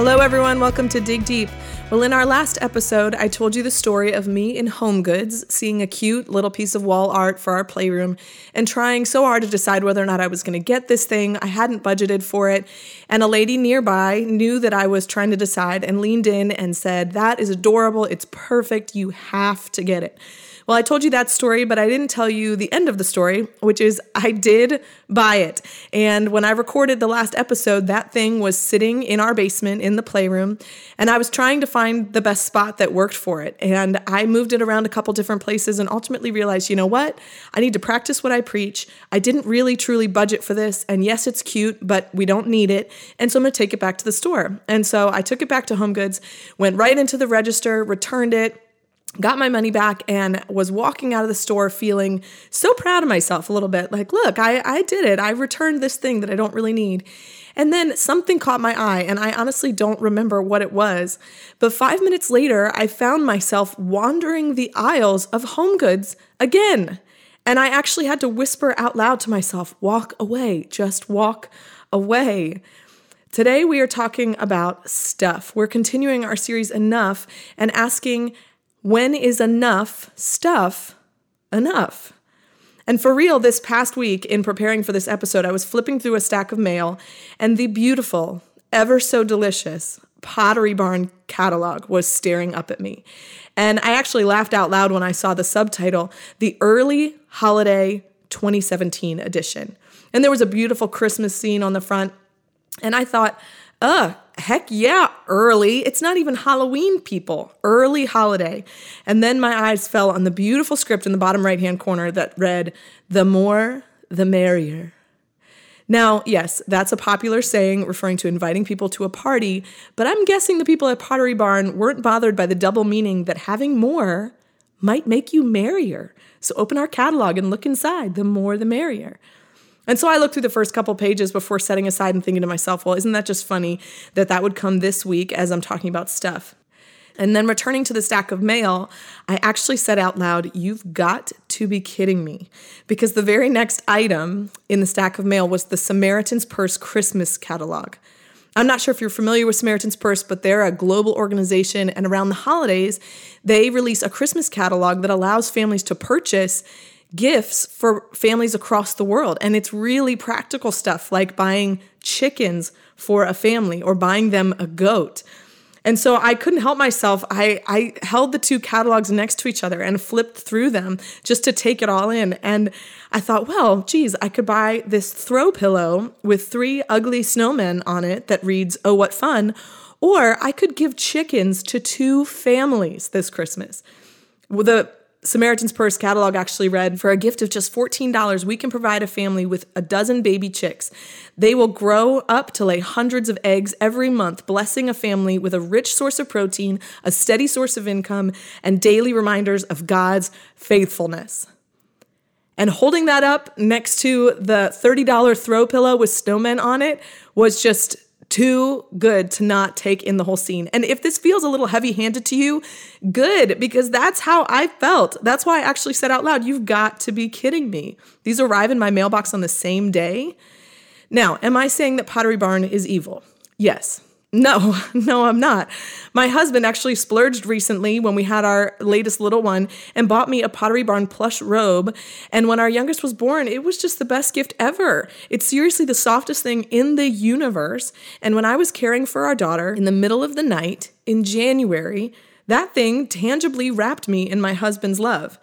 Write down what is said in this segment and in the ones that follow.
Hello, everyone. Welcome to Dig Deep. Well, in our last episode, I told you the story of me in Home Goods seeing a cute little piece of wall art for our playroom and trying so hard to decide whether or not I was going to get this thing. I hadn't budgeted for it. And a lady nearby knew that I was trying to decide and leaned in and said, That is adorable. It's perfect. You have to get it. Well, I told you that story, but I didn't tell you the end of the story, which is I did buy it. And when I recorded the last episode, that thing was sitting in our basement in the playroom, and I was trying to find the best spot that worked for it. And I moved it around a couple different places and ultimately realized, you know what? I need to practice what I preach. I didn't really truly budget for this, and yes, it's cute, but we don't need it. And so I'm going to take it back to the store. And so I took it back to Home Goods, went right into the register, returned it got my money back and was walking out of the store feeling so proud of myself a little bit like look I, I did it. I returned this thing that i don't really need. And then something caught my eye and i honestly don't remember what it was but five minutes later i found myself wandering the aisles of home goods again. And i actually had to whisper out loud to myself walk away. Just walk away. Today, we are talking about stuff. We're continuing our series Enough and asking when is enough stuff enough? And for real, this past week in preparing for this episode, I was flipping through a stack of mail and the beautiful, ever so delicious Pottery Barn catalog was staring up at me. And I actually laughed out loud when I saw the subtitle, The Early Holiday 2017 Edition. And there was a beautiful Christmas scene on the front. And I thought, ugh, heck yeah, early. It's not even Halloween, people. Early holiday. And then my eyes fell on the beautiful script in the bottom right hand corner that read, The more, the merrier. Now, yes, that's a popular saying referring to inviting people to a party, but I'm guessing the people at Pottery Barn weren't bothered by the double meaning that having more might make you merrier. So open our catalog and look inside. The more, the merrier. And so I looked through the first couple pages before setting aside and thinking to myself, well, isn't that just funny that that would come this week as I'm talking about stuff? And then returning to the stack of mail, I actually said out loud, You've got to be kidding me. Because the very next item in the stack of mail was the Samaritan's Purse Christmas catalog. I'm not sure if you're familiar with Samaritan's Purse, but they're a global organization. And around the holidays, they release a Christmas catalog that allows families to purchase gifts for families across the world. And it's really practical stuff like buying chickens for a family or buying them a goat. And so I couldn't help myself. I, I held the two catalogs next to each other and flipped through them just to take it all in. And I thought, well, geez, I could buy this throw pillow with three ugly snowmen on it that reads, Oh, what fun. Or I could give chickens to two families this Christmas. The Samaritan's Purse catalog actually read For a gift of just $14, we can provide a family with a dozen baby chicks. They will grow up to lay hundreds of eggs every month, blessing a family with a rich source of protein, a steady source of income, and daily reminders of God's faithfulness. And holding that up next to the $30 throw pillow with snowmen on it was just too good to not take in the whole scene. And if this feels a little heavy handed to you, good, because that's how I felt. That's why I actually said out loud, You've got to be kidding me. These arrive in my mailbox on the same day. Now, am I saying that Pottery Barn is evil? Yes. No, no, I'm not. My husband actually splurged recently when we had our latest little one and bought me a Pottery Barn plush robe. And when our youngest was born, it was just the best gift ever. It's seriously the softest thing in the universe. And when I was caring for our daughter in the middle of the night in January, that thing tangibly wrapped me in my husband's love.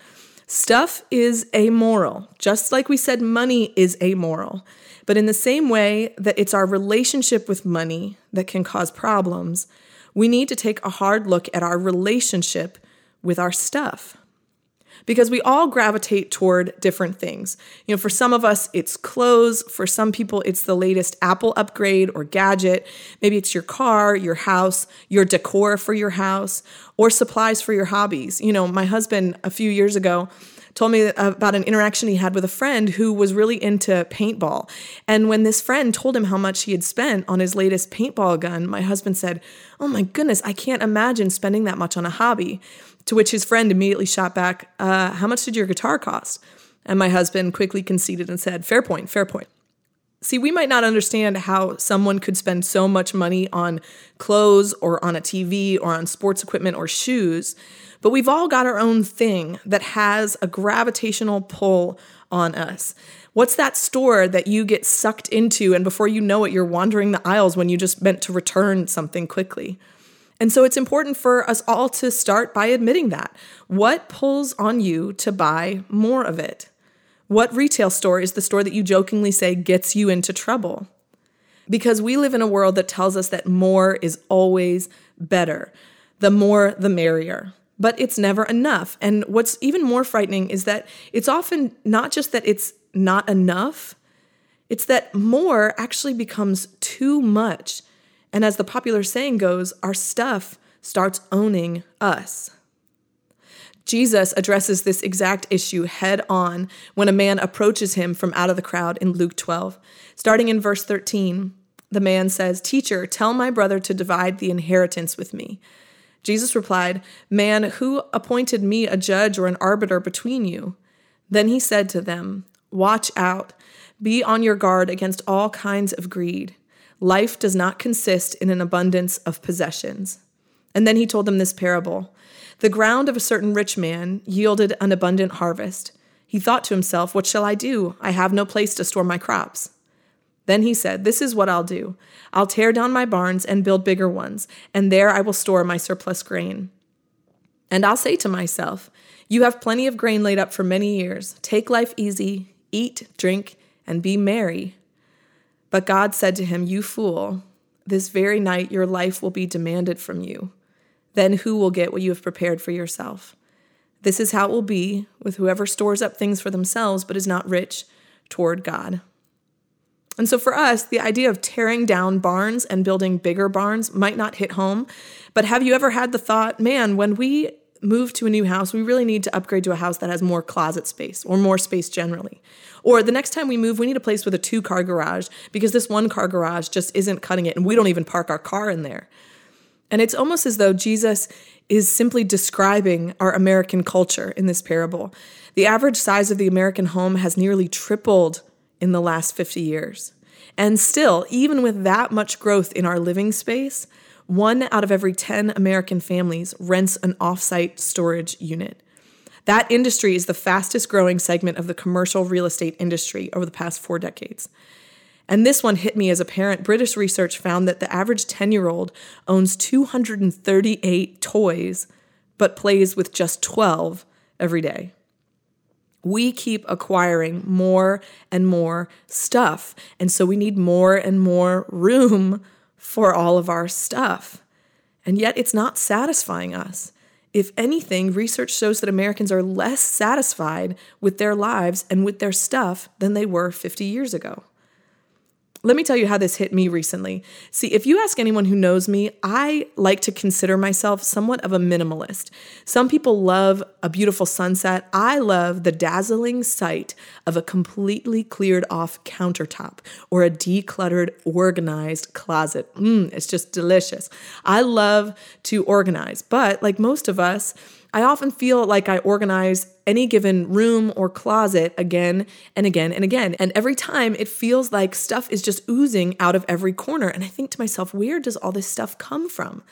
Stuff is amoral, just like we said money is amoral. But in the same way that it's our relationship with money that can cause problems, we need to take a hard look at our relationship with our stuff. Because we all gravitate toward different things. You know, for some of us, it's clothes. For some people, it's the latest Apple upgrade or gadget. Maybe it's your car, your house, your decor for your house, or supplies for your hobbies. You know, my husband, a few years ago, told me about an interaction he had with a friend who was really into paintball. And when this friend told him how much he had spent on his latest paintball gun, my husband said, Oh my goodness, I can't imagine spending that much on a hobby. To which his friend immediately shot back, uh, How much did your guitar cost? And my husband quickly conceded and said, Fair point, fair point. See, we might not understand how someone could spend so much money on clothes or on a TV or on sports equipment or shoes, but we've all got our own thing that has a gravitational pull on us. What's that store that you get sucked into, and before you know it, you're wandering the aisles when you just meant to return something quickly? And so it's important for us all to start by admitting that. What pulls on you to buy more of it? What retail store is the store that you jokingly say gets you into trouble? Because we live in a world that tells us that more is always better. The more, the merrier. But it's never enough. And what's even more frightening is that it's often not just that it's not enough, it's that more actually becomes too much. And as the popular saying goes, our stuff starts owning us. Jesus addresses this exact issue head on when a man approaches him from out of the crowd in Luke 12. Starting in verse 13, the man says, Teacher, tell my brother to divide the inheritance with me. Jesus replied, Man, who appointed me a judge or an arbiter between you? Then he said to them, Watch out, be on your guard against all kinds of greed. Life does not consist in an abundance of possessions. And then he told them this parable. The ground of a certain rich man yielded an abundant harvest. He thought to himself, What shall I do? I have no place to store my crops. Then he said, This is what I'll do I'll tear down my barns and build bigger ones, and there I will store my surplus grain. And I'll say to myself, You have plenty of grain laid up for many years. Take life easy, eat, drink, and be merry. But God said to him, You fool, this very night your life will be demanded from you. Then who will get what you have prepared for yourself? This is how it will be with whoever stores up things for themselves but is not rich toward God. And so for us, the idea of tearing down barns and building bigger barns might not hit home. But have you ever had the thought, man, when we move to a new house, we really need to upgrade to a house that has more closet space or more space generally? Or the next time we move, we need a place with a two car garage because this one car garage just isn't cutting it and we don't even park our car in there. And it's almost as though Jesus is simply describing our American culture in this parable. The average size of the American home has nearly tripled in the last 50 years. And still, even with that much growth in our living space, one out of every 10 American families rents an offsite storage unit. That industry is the fastest growing segment of the commercial real estate industry over the past four decades. And this one hit me as a parent. British research found that the average 10 year old owns 238 toys, but plays with just 12 every day. We keep acquiring more and more stuff. And so we need more and more room for all of our stuff. And yet it's not satisfying us. If anything, research shows that Americans are less satisfied with their lives and with their stuff than they were 50 years ago. Let me tell you how this hit me recently. See, if you ask anyone who knows me, I like to consider myself somewhat of a minimalist. Some people love a beautiful sunset. I love the dazzling sight of a completely cleared off countertop or a decluttered, organized closet. Mmm, it's just delicious. I love to organize, but like most of us, I often feel like I organize any given room or closet again and again and again. And every time it feels like stuff is just oozing out of every corner. And I think to myself, where does all this stuff come from?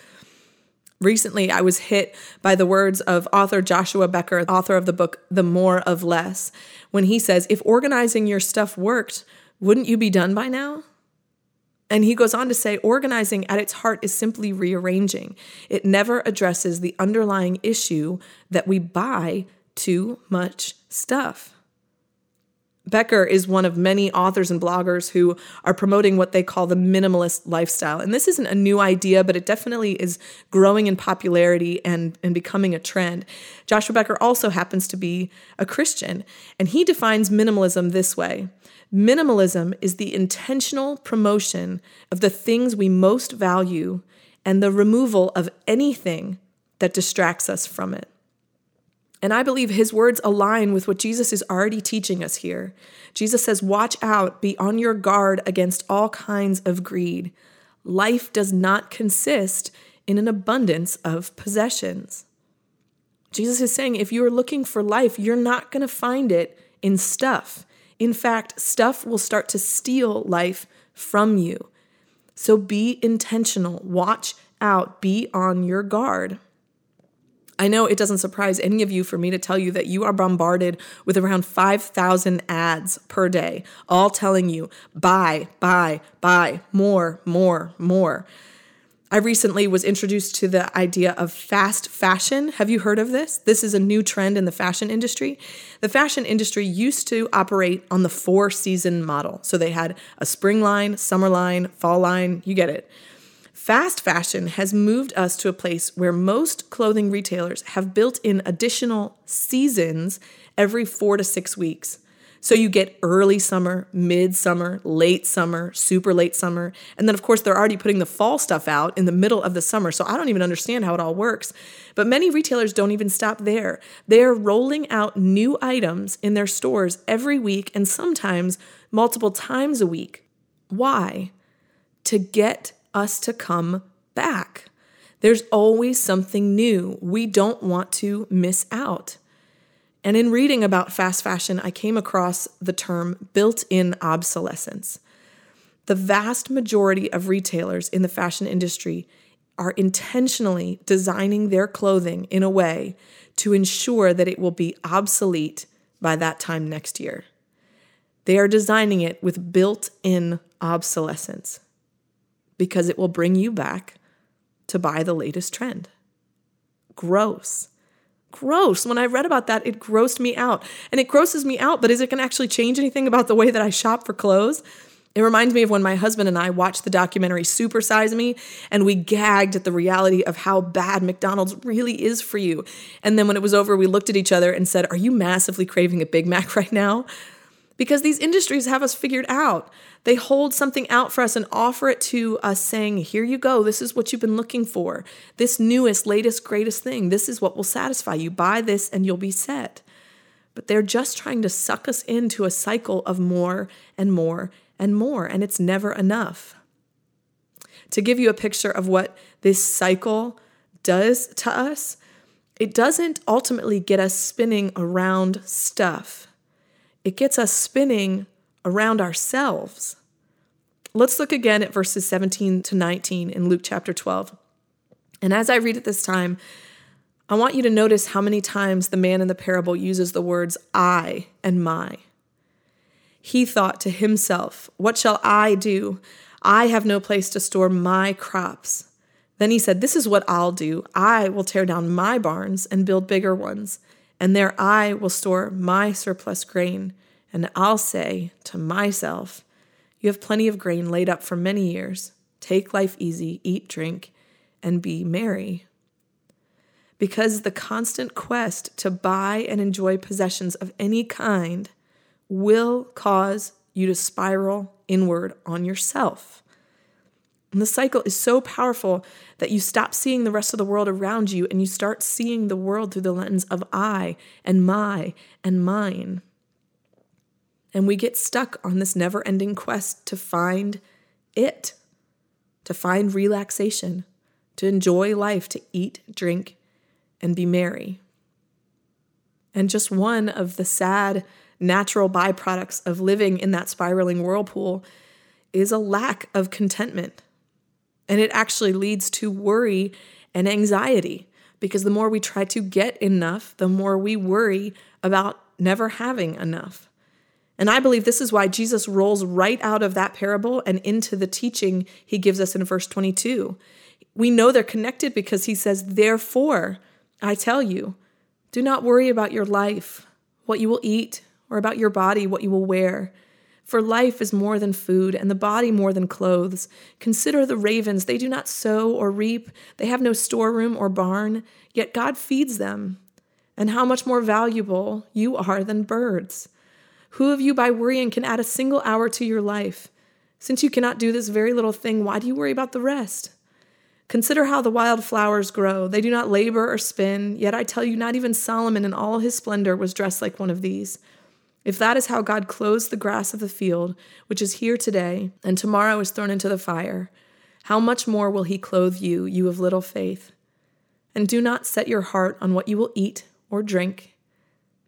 Recently, I was hit by the words of author Joshua Becker, author of the book The More of Less, when he says, If organizing your stuff worked, wouldn't you be done by now? And he goes on to say organizing at its heart is simply rearranging. It never addresses the underlying issue that we buy too much stuff. Becker is one of many authors and bloggers who are promoting what they call the minimalist lifestyle. And this isn't a new idea, but it definitely is growing in popularity and, and becoming a trend. Joshua Becker also happens to be a Christian, and he defines minimalism this way Minimalism is the intentional promotion of the things we most value and the removal of anything that distracts us from it. And I believe his words align with what Jesus is already teaching us here. Jesus says, Watch out, be on your guard against all kinds of greed. Life does not consist in an abundance of possessions. Jesus is saying, if you're looking for life, you're not going to find it in stuff. In fact, stuff will start to steal life from you. So be intentional, watch out, be on your guard. I know it doesn't surprise any of you for me to tell you that you are bombarded with around 5,000 ads per day, all telling you buy, buy, buy, more, more, more. I recently was introduced to the idea of fast fashion. Have you heard of this? This is a new trend in the fashion industry. The fashion industry used to operate on the four season model. So they had a spring line, summer line, fall line, you get it. Fast fashion has moved us to a place where most clothing retailers have built in additional seasons every four to six weeks. So you get early summer, mid summer, late summer, super late summer. And then, of course, they're already putting the fall stuff out in the middle of the summer. So I don't even understand how it all works. But many retailers don't even stop there. They're rolling out new items in their stores every week and sometimes multiple times a week. Why? To get us to come back. There's always something new. We don't want to miss out. And in reading about fast fashion, I came across the term built in obsolescence. The vast majority of retailers in the fashion industry are intentionally designing their clothing in a way to ensure that it will be obsolete by that time next year. They are designing it with built in obsolescence because it will bring you back to buy the latest trend. Gross gross. When I read about that, it grossed me out. And it grosses me out, but is it going to actually change anything about the way that I shop for clothes? It reminds me of when my husband and I watched the documentary Super Size Me and we gagged at the reality of how bad McDonald's really is for you. And then when it was over, we looked at each other and said, Are you massively craving a Big Mac right now? because these industries have us figured out. They hold something out for us and offer it to us, saying, Here you go. This is what you've been looking for. This newest, latest, greatest thing. This is what will satisfy you. Buy this and you'll be set. But they're just trying to suck us into a cycle of more and more and more, and it's never enough. To give you a picture of what this cycle does to us, it doesn't ultimately get us spinning around stuff it gets us spinning around ourselves. Let's look again at verses 17 to 19 in Luke chapter 12. And as I read it this time, I want you to notice how many times the man in the parable uses the words I and my. He thought to himself, What shall I do? I have no place to store my crops. Then he said, This is what I'll do. I will tear down my barns and build bigger ones and there I will store my surplus grain. And I'll say to myself, You have plenty of grain laid up for many years. Take life easy, eat, drink, and be merry. Because the constant quest to buy and enjoy possessions of any kind will cause you to spiral inward on yourself. And the cycle is so powerful that you stop seeing the rest of the world around you and you start seeing the world through the lens of I and my and mine. And we get stuck on this never ending quest to find it, to find relaxation, to enjoy life, to eat, drink, and be merry. And just one of the sad natural byproducts of living in that spiraling whirlpool is a lack of contentment and it actually leads to worry and anxiety because the more we try to get enough, the more we worry about never having enough. And I believe this is why Jesus rolls right out of that parable and into the teaching he gives us in verse 22. We know they're connected because he says, Therefore, I tell you, do not worry about your life, what you will eat, or about your body, what you will wear. For life is more than food, and the body more than clothes. Consider the ravens. They do not sow or reap, they have no storeroom or barn, yet God feeds them. And how much more valuable you are than birds. Who of you by worrying can add a single hour to your life? Since you cannot do this very little thing, why do you worry about the rest? Consider how the wild flowers grow. They do not labor or spin, yet I tell you, not even Solomon in all his splendor was dressed like one of these. If that is how God clothes the grass of the field, which is here today, and tomorrow is thrown into the fire, how much more will He clothe you, you of little faith? And do not set your heart on what you will eat or drink.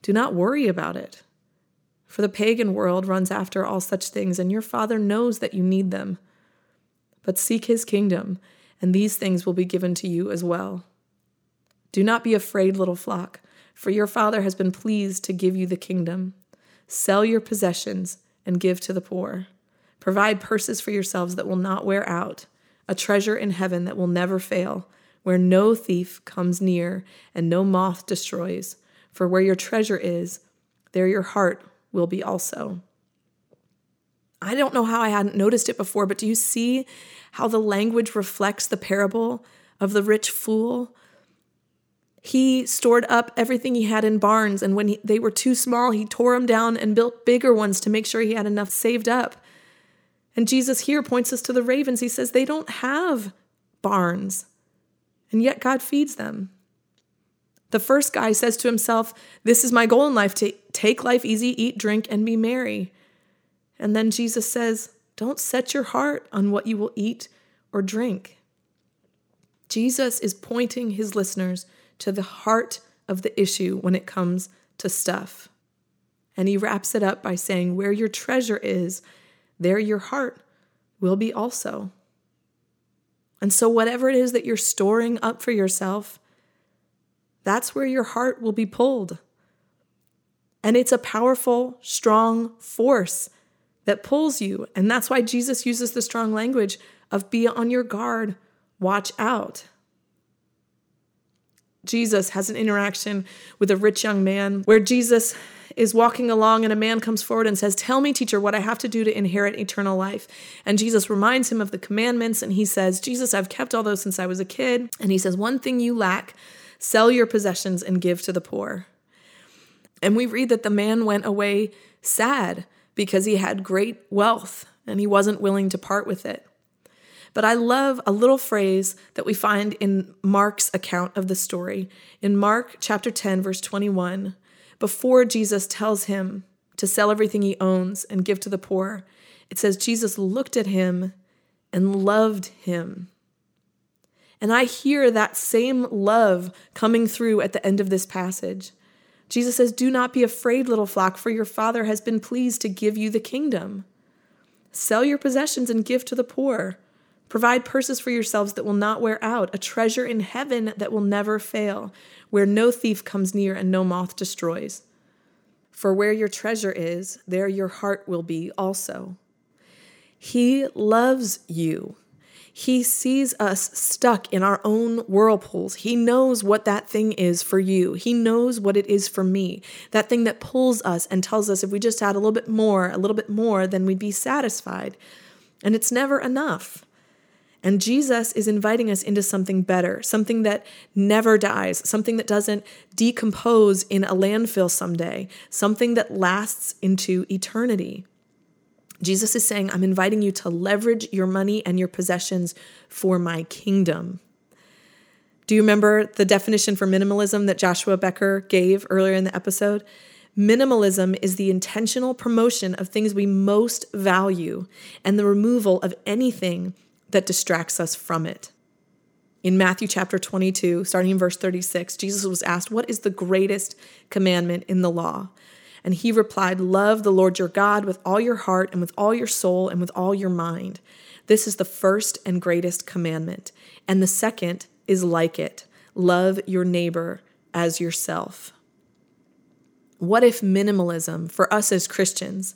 Do not worry about it. For the pagan world runs after all such things, and your Father knows that you need them. But seek his kingdom, and these things will be given to you as well. Do not be afraid, little flock, for your Father has been pleased to give you the kingdom. Sell your possessions and give to the poor. Provide purses for yourselves that will not wear out, a treasure in heaven that will never fail, where no thief comes near and no moth destroys. For where your treasure is, there your heart will be also. I don't know how I hadn't noticed it before, but do you see how the language reflects the parable of the rich fool? He stored up everything he had in barns, and when he, they were too small, he tore them down and built bigger ones to make sure he had enough saved up. And Jesus here points us to the ravens. He says they don't have barns, and yet God feeds them. The first guy says to himself, This is my goal in life to take life easy, eat, drink, and be merry. And then Jesus says, Don't set your heart on what you will eat or drink. Jesus is pointing his listeners to the heart of the issue when it comes to stuff. And he wraps it up by saying, Where your treasure is, there your heart will be also. And so, whatever it is that you're storing up for yourself, that's where your heart will be pulled. And it's a powerful, strong force that pulls you. And that's why Jesus uses the strong language of be on your guard, watch out. Jesus has an interaction with a rich young man where Jesus is walking along and a man comes forward and says, Tell me, teacher, what I have to do to inherit eternal life. And Jesus reminds him of the commandments and he says, Jesus, I've kept all those since I was a kid. And he says, One thing you lack sell your possessions and give to the poor. And we read that the man went away sad because he had great wealth and he wasn't willing to part with it. But I love a little phrase that we find in Mark's account of the story. In Mark chapter 10, verse 21, before Jesus tells him to sell everything he owns and give to the poor, it says, Jesus looked at him and loved him. And I hear that same love coming through at the end of this passage. Jesus says, Do not be afraid, little flock, for your Father has been pleased to give you the kingdom. Sell your possessions and give to the poor. Provide purses for yourselves that will not wear out, a treasure in heaven that will never fail, where no thief comes near and no moth destroys. For where your treasure is, there your heart will be also. He loves you. He sees us stuck in our own whirlpools. He knows what that thing is for you. He knows what it is for me. That thing that pulls us and tells us if we just had a little bit more, a little bit more, then we'd be satisfied. And it's never enough. And Jesus is inviting us into something better, something that never dies, something that doesn't decompose in a landfill someday, something that lasts into eternity. Jesus is saying, I'm inviting you to leverage your money and your possessions for my kingdom. Do you remember the definition for minimalism that Joshua Becker gave earlier in the episode? Minimalism is the intentional promotion of things we most value and the removal of anything that distracts us from it. In Matthew chapter 22, starting in verse 36, Jesus was asked, What is the greatest commandment in the law? And he replied, Love the Lord your God with all your heart and with all your soul and with all your mind. This is the first and greatest commandment. And the second is like it love your neighbor as yourself. What if minimalism for us as Christians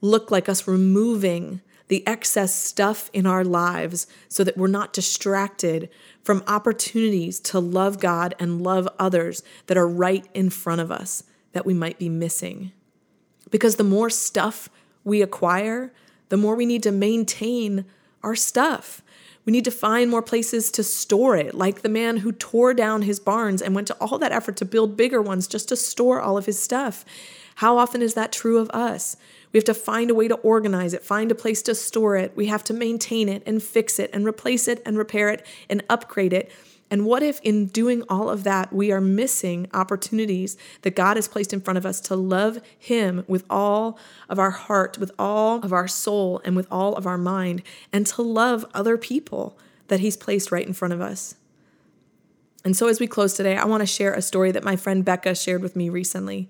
looked like us removing the excess stuff in our lives so that we're not distracted from opportunities to love God and love others that are right in front of us? That we might be missing. Because the more stuff we acquire, the more we need to maintain our stuff. We need to find more places to store it, like the man who tore down his barns and went to all that effort to build bigger ones just to store all of his stuff. How often is that true of us? We have to find a way to organize it, find a place to store it. We have to maintain it and fix it and replace it and repair it and upgrade it and what if, in doing all of that, we are missing opportunities that God has placed in front of us to love Him with all of our heart, with all of our soul, and with all of our mind, and to love other people that He's placed right in front of us? And so, as we close today, I want to share a story that my friend Becca shared with me recently.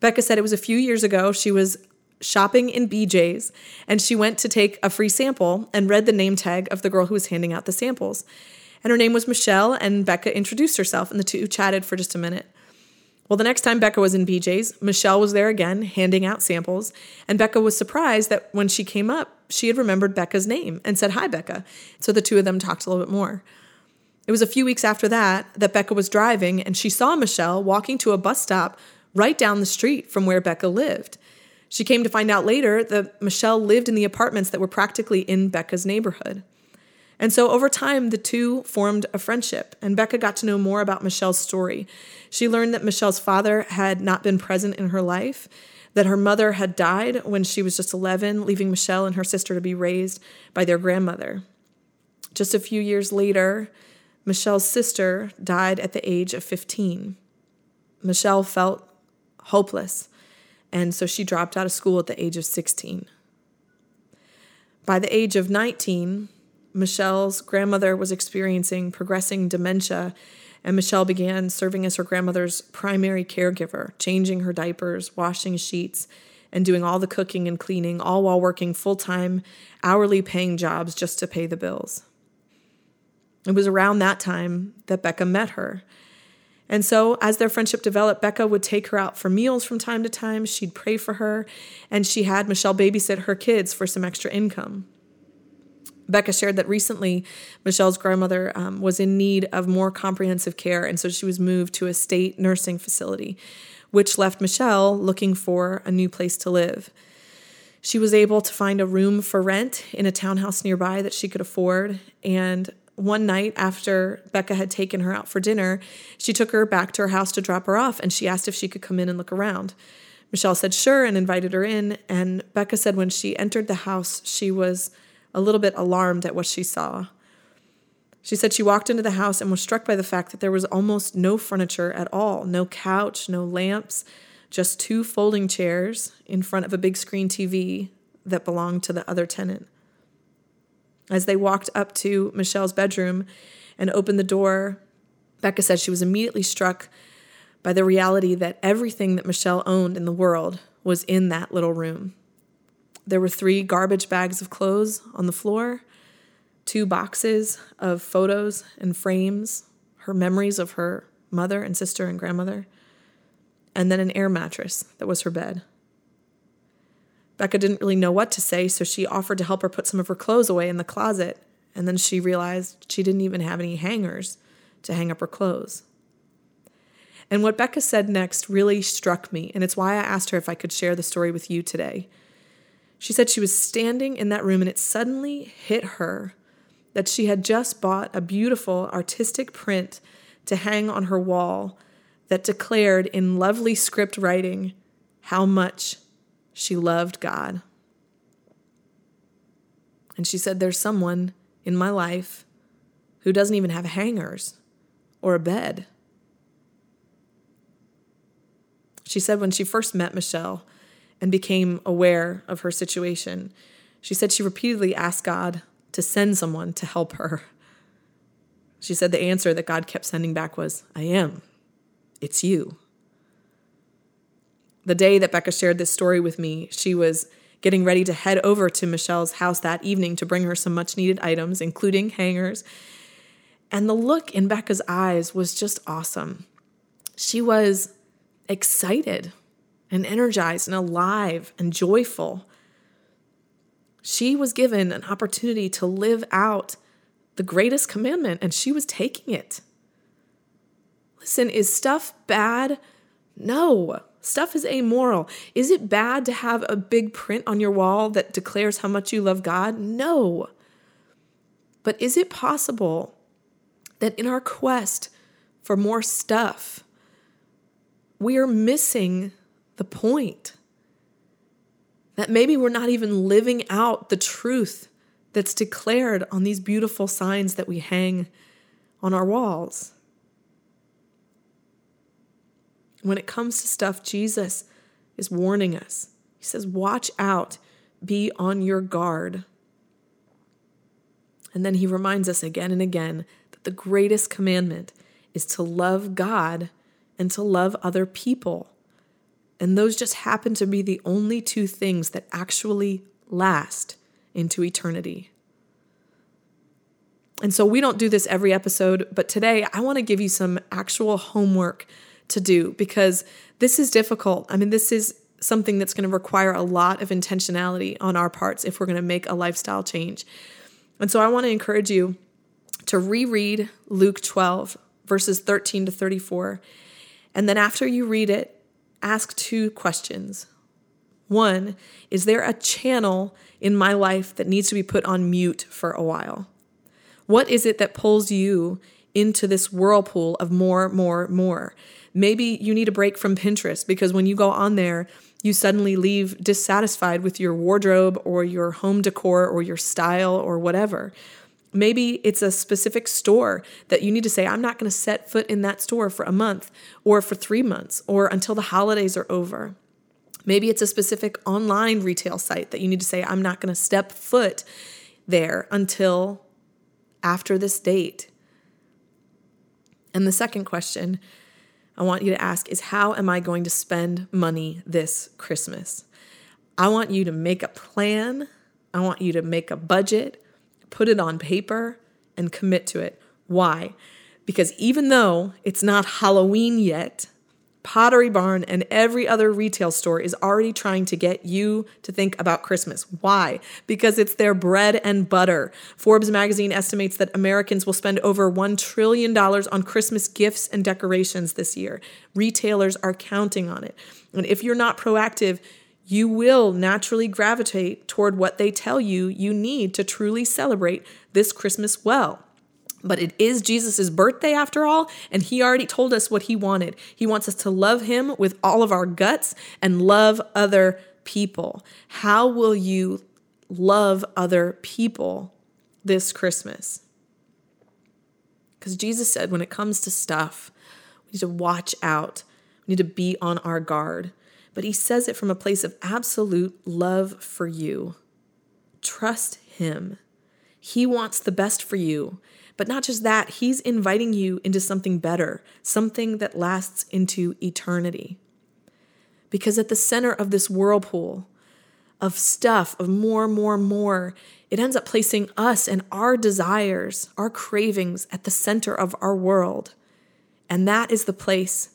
Becca said it was a few years ago. She was shopping in BJ's and she went to take a free sample and read the name tag of the girl who was handing out the samples. And her name was Michelle, and Becca introduced herself, and the two chatted for just a minute. Well, the next time Becca was in BJ's, Michelle was there again, handing out samples, and Becca was surprised that when she came up, she had remembered Becca's name and said, Hi, Becca. So the two of them talked a little bit more. It was a few weeks after that that Becca was driving and she saw Michelle walking to a bus stop right down the street from where Becca lived. She came to find out later that Michelle lived in the apartments that were practically in Becca's neighborhood. And so over time, the two formed a friendship, and Becca got to know more about Michelle's story. She learned that Michelle's father had not been present in her life, that her mother had died when she was just 11, leaving Michelle and her sister to be raised by their grandmother. Just a few years later, Michelle's sister died at the age of 15. Michelle felt hopeless, and so she dropped out of school at the age of 16. By the age of 19, Michelle's grandmother was experiencing progressing dementia, and Michelle began serving as her grandmother's primary caregiver, changing her diapers, washing sheets, and doing all the cooking and cleaning, all while working full time, hourly paying jobs just to pay the bills. It was around that time that Becca met her. And so, as their friendship developed, Becca would take her out for meals from time to time. She'd pray for her, and she had Michelle babysit her kids for some extra income. Becca shared that recently Michelle's grandmother um, was in need of more comprehensive care, and so she was moved to a state nursing facility, which left Michelle looking for a new place to live. She was able to find a room for rent in a townhouse nearby that she could afford, and one night after Becca had taken her out for dinner, she took her back to her house to drop her off and she asked if she could come in and look around. Michelle said sure and invited her in. And Becca said when she entered the house, she was a little bit alarmed at what she saw. She said she walked into the house and was struck by the fact that there was almost no furniture at all no couch, no lamps, just two folding chairs in front of a big screen TV that belonged to the other tenant. As they walked up to Michelle's bedroom and opened the door, Becca said she was immediately struck by the reality that everything that Michelle owned in the world was in that little room. There were three garbage bags of clothes on the floor, two boxes of photos and frames, her memories of her mother and sister and grandmother, and then an air mattress that was her bed. Becca didn't really know what to say, so she offered to help her put some of her clothes away in the closet. And then she realized she didn't even have any hangers to hang up her clothes. And what Becca said next really struck me, and it's why I asked her if I could share the story with you today. She said she was standing in that room and it suddenly hit her that she had just bought a beautiful artistic print to hang on her wall that declared in lovely script writing how much she loved God. And she said, There's someone in my life who doesn't even have hangers or a bed. She said when she first met Michelle and became aware of her situation, she said she repeatedly asked God to send someone to help her. She said the answer that God kept sending back was, I am. It's you the day that Becca shared this story with me, she was getting ready to head over to Michelle's house that evening to bring her some much needed items, including hangers. And the look in Becca's eyes was just awesome. She was excited and energized and alive and joyful. She was given an opportunity to live out the greatest commandment, and she was taking it. Listen, is stuff bad? No. Stuff is amoral. Is it bad to have a big print on your wall that declares how much you love God? No. But is it possible that in our quest for more stuff, we are missing the point? That maybe we're not even living out the truth that's declared on these beautiful signs that we hang on our walls. When it comes to stuff, Jesus is warning us. He says, Watch out, be on your guard. And then he reminds us again and again that the greatest commandment is to love God and to love other people. And those just happen to be the only two things that actually last into eternity. And so we don't do this every episode, but today I want to give you some actual homework to do because this is difficult. I mean, this is something that's going to require a lot of intentionality on our parts if we're going to make a lifestyle change. And so I want to encourage you to reread Luke 12, verses 13 to 34. And then after you read it, ask two questions. One, is there a channel in my life that needs to be put on mute for a while? What is it that pulls you into this whirlpool of more, more, more? Maybe you need a break from Pinterest because when you go on there, you suddenly leave dissatisfied with your wardrobe or your home decor or your style or whatever. Maybe it's a specific store that you need to say, I'm not going to set foot in that store for a month or for three months or until the holidays are over. Maybe it's a specific online retail site that you need to say, I'm not going to step foot there until after this date? And the second question I want you to ask is how am I going to spend money this Christmas? I want you to make a plan. I want you to make a budget, put it on paper, and commit to it. Why? Because even though it's not Halloween yet, Pottery Barn and every other retail store is already trying to get you to think about Christmas. Why? Because it's their bread and butter. Forbes magazine estimates that Americans will spend over $1 trillion on Christmas gifts and decorations this year. Retailers are counting on it. And if you're not proactive, you will naturally gravitate toward what they tell you you need to truly celebrate this Christmas well. But it is Jesus' birthday after all, and he already told us what he wanted. He wants us to love him with all of our guts and love other people. How will you love other people this Christmas? Because Jesus said when it comes to stuff, we need to watch out, we need to be on our guard. But he says it from a place of absolute love for you. Trust him. He wants the best for you. But not just that, he's inviting you into something better, something that lasts into eternity. Because at the center of this whirlpool of stuff, of more, more, more, it ends up placing us and our desires, our cravings at the center of our world. And that is the place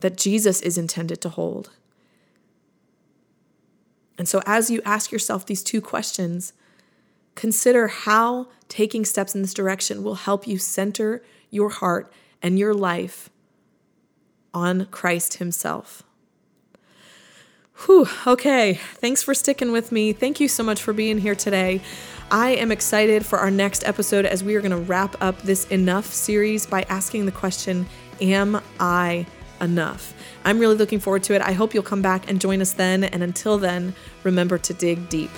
that Jesus is intended to hold. And so, as you ask yourself these two questions, Consider how taking steps in this direction will help you center your heart and your life on Christ Himself. Whew, okay. Thanks for sticking with me. Thank you so much for being here today. I am excited for our next episode as we are going to wrap up this Enough series by asking the question Am I enough? I'm really looking forward to it. I hope you'll come back and join us then. And until then, remember to dig deep.